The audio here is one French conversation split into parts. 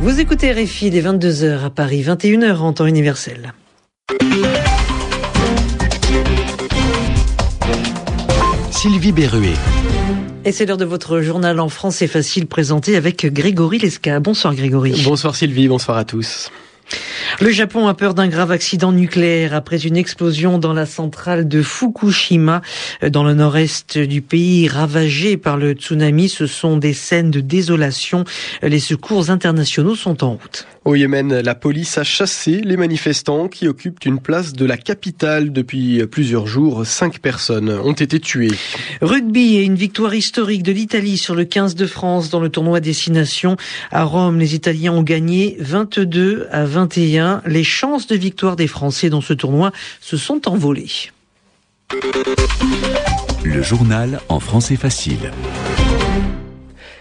Vous écoutez RFI des 22h à Paris, 21h en temps universel. Sylvie Berruet. Et c'est l'heure de votre journal en France et facile présenté avec Grégory Lesca. Bonsoir Grégory. Bonsoir Sylvie, bonsoir à tous. Le Japon a peur d'un grave accident nucléaire après une explosion dans la centrale de Fukushima dans le nord-est du pays ravagé par le tsunami. Ce sont des scènes de désolation. Les secours internationaux sont en route. Au Yémen, la police a chassé les manifestants qui occupent une place de la capitale depuis plusieurs jours. Cinq personnes ont été tuées. Rugby et une victoire historique de l'Italie sur le 15 de France dans le tournoi Destination. À Rome, les Italiens ont gagné 22 à 21. Les chances de victoire des Français dans ce tournoi se sont envolées. Le journal en français facile.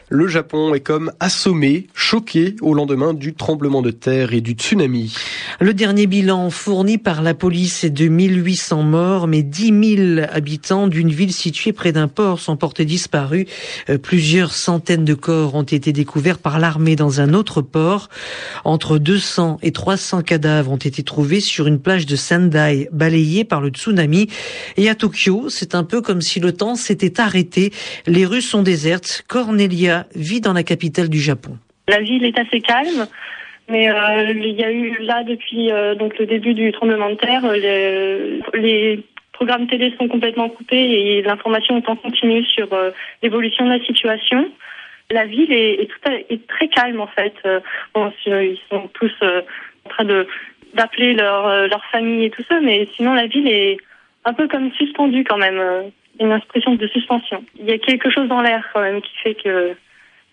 Le Japon est comme assommé, choqué au lendemain du tremblement de terre et du tsunami. Le dernier bilan fourni par la police est de 1800 morts, mais 10 000 habitants d'une ville située près d'un port sont portés disparus. Euh, plusieurs centaines de corps ont été découverts par l'armée dans un autre port. Entre 200 et 300 cadavres ont été trouvés sur une plage de Sendai balayée par le tsunami. Et à Tokyo, c'est un peu comme si le temps s'était arrêté. Les rues sont désertes. Cornelia vit dans la capitale du Japon. La ville est assez calme. Mais euh, il y a eu là depuis euh, donc le début du tremblement de terre, les, les, programmes télé sont complètement coupés et l'information est en continu sur euh, l'évolution de la situation. La ville est, très calme en fait. Bon, ils sont tous en train d'appeler leur leur famille et tout ça, mais sinon la ville est un peu comme suspendue quand même. Une expression de suspension. Il y a quelque chose dans l'air quand même qui fait que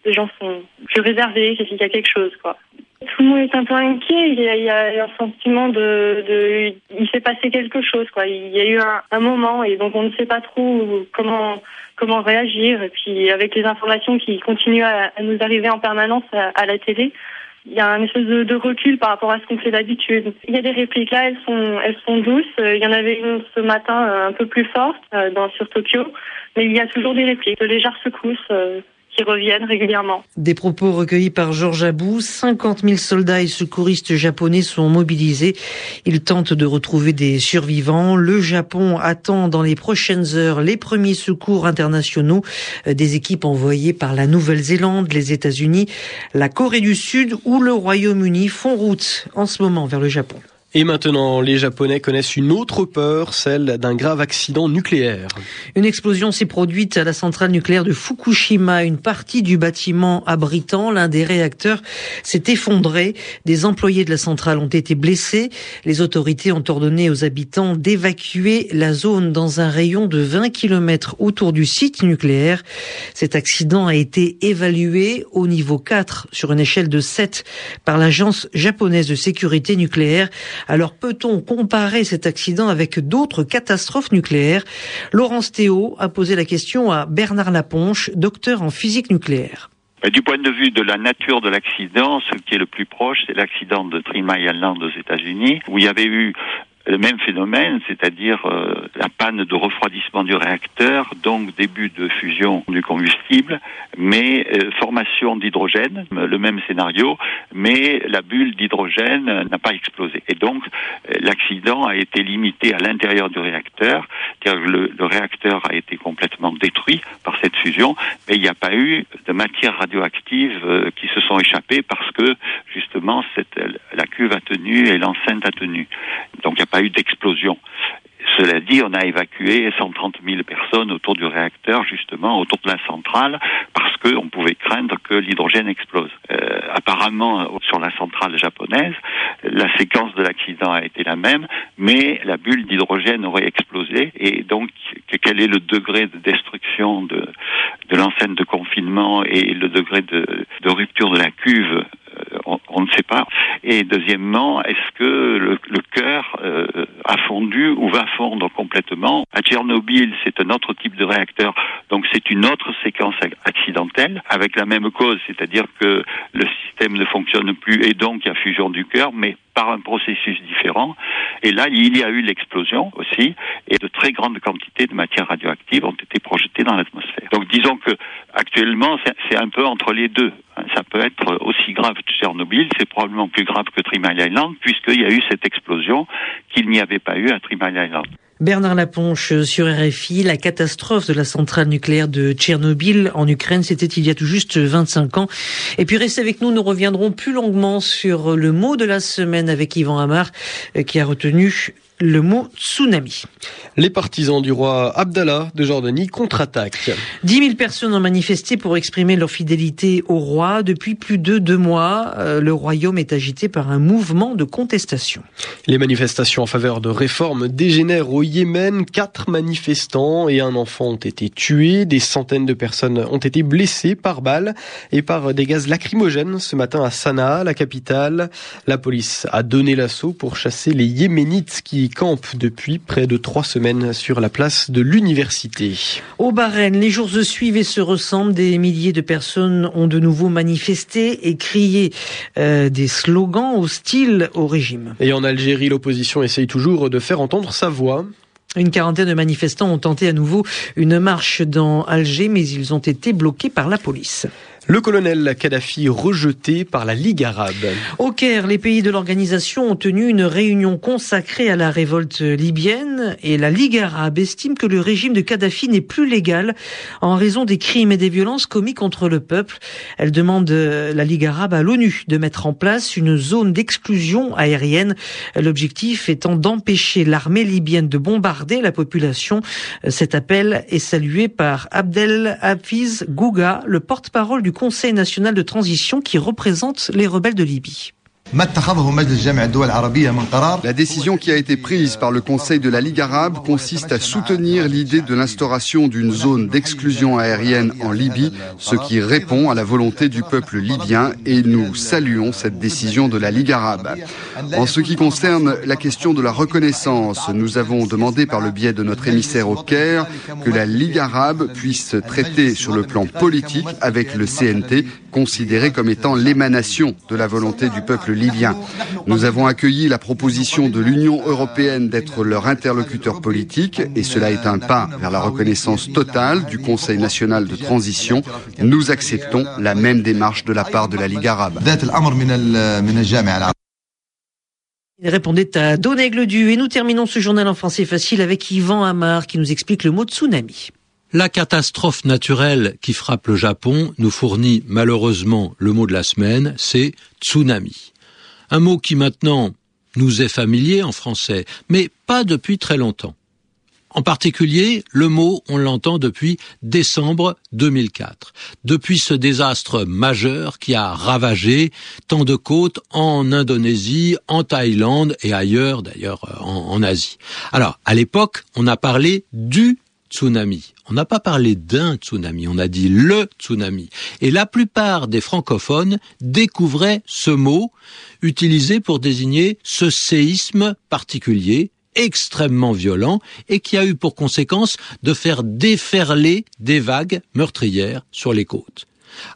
les gens sont plus réservés, qu'il y a quelque chose, quoi. Tout le monde est un peu inquiet. Il y a, un sentiment de, de, il s'est passé quelque chose, quoi. Il y a eu un, moment et donc on ne sait pas trop comment comment réagir. Et puis avec les informations qui continuent à, nous arriver en permanence à, la télé, il y a un espèce de, de, recul par rapport à ce qu'on fait d'habitude. Il y a des répliques là, elles sont elles sont douces. Il y en avait une ce matin un peu plus forte euh, dans sur Tokyo, mais il y a toujours des répliques, de légères secousses. Euh, Des propos recueillis par Georges Abou. 50 000 soldats et secouristes japonais sont mobilisés. Ils tentent de retrouver des survivants. Le Japon attend dans les prochaines heures les premiers secours internationaux euh, des équipes envoyées par la Nouvelle-Zélande, les États-Unis, la Corée du Sud ou le Royaume-Uni font route en ce moment vers le Japon. Et maintenant, les Japonais connaissent une autre peur, celle d'un grave accident nucléaire. Une explosion s'est produite à la centrale nucléaire de Fukushima. Une partie du bâtiment abritant l'un des réacteurs s'est effondrée. Des employés de la centrale ont été blessés. Les autorités ont ordonné aux habitants d'évacuer la zone dans un rayon de 20 km autour du site nucléaire. Cet accident a été évalué au niveau 4 sur une échelle de 7 par l'agence japonaise de sécurité nucléaire. Alors peut-on comparer cet accident avec d'autres catastrophes nucléaires? Laurence Théo a posé la question à Bernard Laponche, docteur en physique nucléaire. Du point de vue de la nature de l'accident, ce qui est le plus proche, c'est l'accident de Three Mile Island aux États-Unis, où il y avait eu le même phénomène, c'est-à-dire euh, la panne de refroidissement du réacteur, donc début de fusion du combustible, mais euh, formation d'hydrogène, le même scénario, mais la bulle d'hydrogène n'a pas explosé. Et donc euh, l'accident a été limité à l'intérieur du réacteur, c'est-à-dire le, le, réacteur a été complètement détruit par cette fusion, mais il n'y a pas eu de matières radioactives qui se sont échappées parce que justement cette, la cuve a tenu et l'enceinte a tenu. Donc il n'y a pas eu d'explosion. Cela dit, on a évacué 130 000 personnes autour du réacteur, justement, autour de la centrale, parce qu'on pouvait craindre que l'hydrogène explose. Euh, apparemment, sur la centrale japonaise, la séquence de l'accident a été la même, mais la bulle d'hydrogène aurait explosé, et donc, quel est le degré de destruction de, de l'enceinte de confinement et le degré de, de rupture de la cuve on, ne sait pas. Et deuxièmement, est-ce que le, cœur euh, a fondu ou va fondre complètement? À Tchernobyl, c'est un autre type de réacteur, donc c'est une autre séquence accidentelle avec la même cause, c'est-à-dire que le système ne fonctionne plus et donc il y a fusion du cœur, mais par un processus différent. Et là, il y a eu l'explosion aussi, et de très grandes quantités de matières radioactives ont été projetées dans l'atmosphère. Donc disons que actuellement, c'est un peu entre les deux. Ça peut être aussi grave que Tchernobyl, c'est probablement plus grave que Three Mile Island, puisqu'il y a eu cette explosion qu'il n'y avait pas eu à Three Mile Island. Bernard Laponche sur RFI, la catastrophe de la centrale nucléaire de Tchernobyl en Ukraine, c'était il y a tout juste 25 ans. Et puis restez avec nous, nous reviendrons plus longuement sur le mot de la semaine avec Yvan Amar euh, qui a retenu le mot tsunami. Les partisans du roi Abdallah de Jordanie contre-attaquent. 10 000 personnes ont manifesté pour exprimer leur fidélité au roi. Depuis plus de deux mois, euh, le royaume est agité par un mouvement de contestation. Les manifestations en faveur de réformes dégénèrent au Yémen. Quatre manifestants et un enfant ont été tués. Des centaines de personnes ont été blessées par balles et par des gaz lacrymogènes ce matin à Sanaa, la capitale. La police a donné l'assaut pour chasser les Yéménites qui campe depuis près de trois semaines sur la place de l'université. Au Bahreïn, les jours se suivent et se ressemblent. Des milliers de personnes ont de nouveau manifesté et crié euh, des slogans hostiles au régime. Et en Algérie, l'opposition essaye toujours de faire entendre sa voix. Une quarantaine de manifestants ont tenté à nouveau une marche dans Alger, mais ils ont été bloqués par la police. Le colonel Kadhafi rejeté par la Ligue arabe. Au Caire, les pays de l'organisation ont tenu une réunion consacrée à la révolte libyenne et la Ligue arabe estime que le régime de Kadhafi n'est plus légal en raison des crimes et des violences commis contre le peuple. Elle demande la Ligue arabe à l'ONU de mettre en place une zone d'exclusion aérienne, l'objectif étant d'empêcher l'armée libyenne de bombarder la population. Cet appel est salué par Abdel Hafiz Gouga, le porte-parole du Conseil national de transition qui représente les rebelles de Libye. La décision qui a été prise par le Conseil de la Ligue arabe consiste à soutenir l'idée de l'instauration d'une zone d'exclusion aérienne en Libye, ce qui répond à la volonté du peuple libyen et nous saluons cette décision de la Ligue arabe. En ce qui concerne la question de la reconnaissance, nous avons demandé par le biais de notre émissaire au Caire que la Ligue arabe puisse traiter sur le plan politique avec le CNT, considéré comme étant l'émanation de la volonté du peuple libyen. Nous avons accueilli la proposition de l'Union européenne d'être leur interlocuteur politique et cela est un pas vers la reconnaissance totale du Conseil national de transition. Nous acceptons la même démarche de la part de la Ligue arabe. Il répondait à Donaigle Du et nous terminons ce journal en français facile avec Yvan Amar qui nous explique le mot tsunami. La catastrophe naturelle qui frappe le Japon nous fournit malheureusement le mot de la semaine, c'est tsunami. Un mot qui maintenant nous est familier en français, mais pas depuis très longtemps. En particulier, le mot, on l'entend depuis décembre 2004, depuis ce désastre majeur qui a ravagé tant de côtes en Indonésie, en Thaïlande et ailleurs, d'ailleurs en, en Asie. Alors, à l'époque, on a parlé du tsunami. On n'a pas parlé d'un tsunami, on a dit le tsunami. Et la plupart des francophones découvraient ce mot utilisé pour désigner ce séisme particulier extrêmement violent et qui a eu pour conséquence de faire déferler des vagues meurtrières sur les côtes.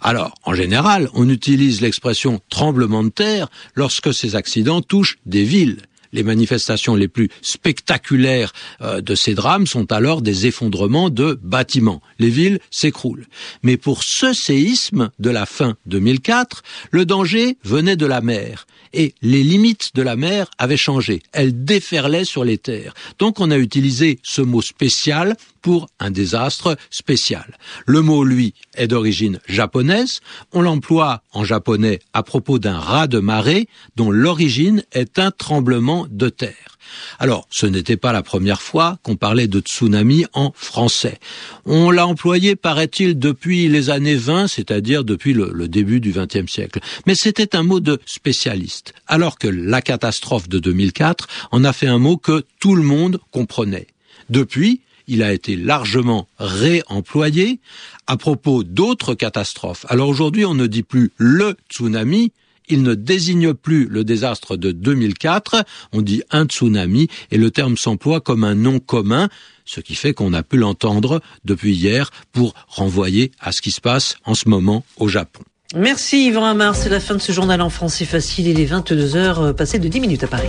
Alors, en général, on utilise l'expression tremblement de terre lorsque ces accidents touchent des villes. Les manifestations les plus spectaculaires euh, de ces drames sont alors des effondrements de bâtiments. Les villes s'écroulent. Mais pour ce séisme de la fin 2004, le danger venait de la mer et les limites de la mer avaient changé. Elles déferlaient sur les terres. Donc on a utilisé ce mot spécial pour un désastre spécial. Le mot, lui, est d'origine japonaise. On l'emploie en japonais à propos d'un raz de marée dont l'origine est un tremblement de terre. Alors, ce n'était pas la première fois qu'on parlait de tsunami en français. On l'a employé, paraît-il, depuis les années 20, c'est-à-dire depuis le, le, début du XXe siècle. Mais c'était un mot de spécialiste, alors que la catastrophe de 2004 en a fait un mot que tout le monde comprenait. Depuis, il a été largement réemployé à propos d'autres catastrophes. Alors aujourd'hui, on ne dit plus le tsunami, il ne désigne plus le désastre de 2004, on dit un tsunami, et le terme s'emploie comme un nom commun, ce qui fait qu'on a pu l'entendre depuis hier pour renvoyer à ce qui se passe en ce moment au Japon. Merci Yvan Amar, c'est la fin de ce journal en français facile, il est 22h passé de 10 minutes à Paris.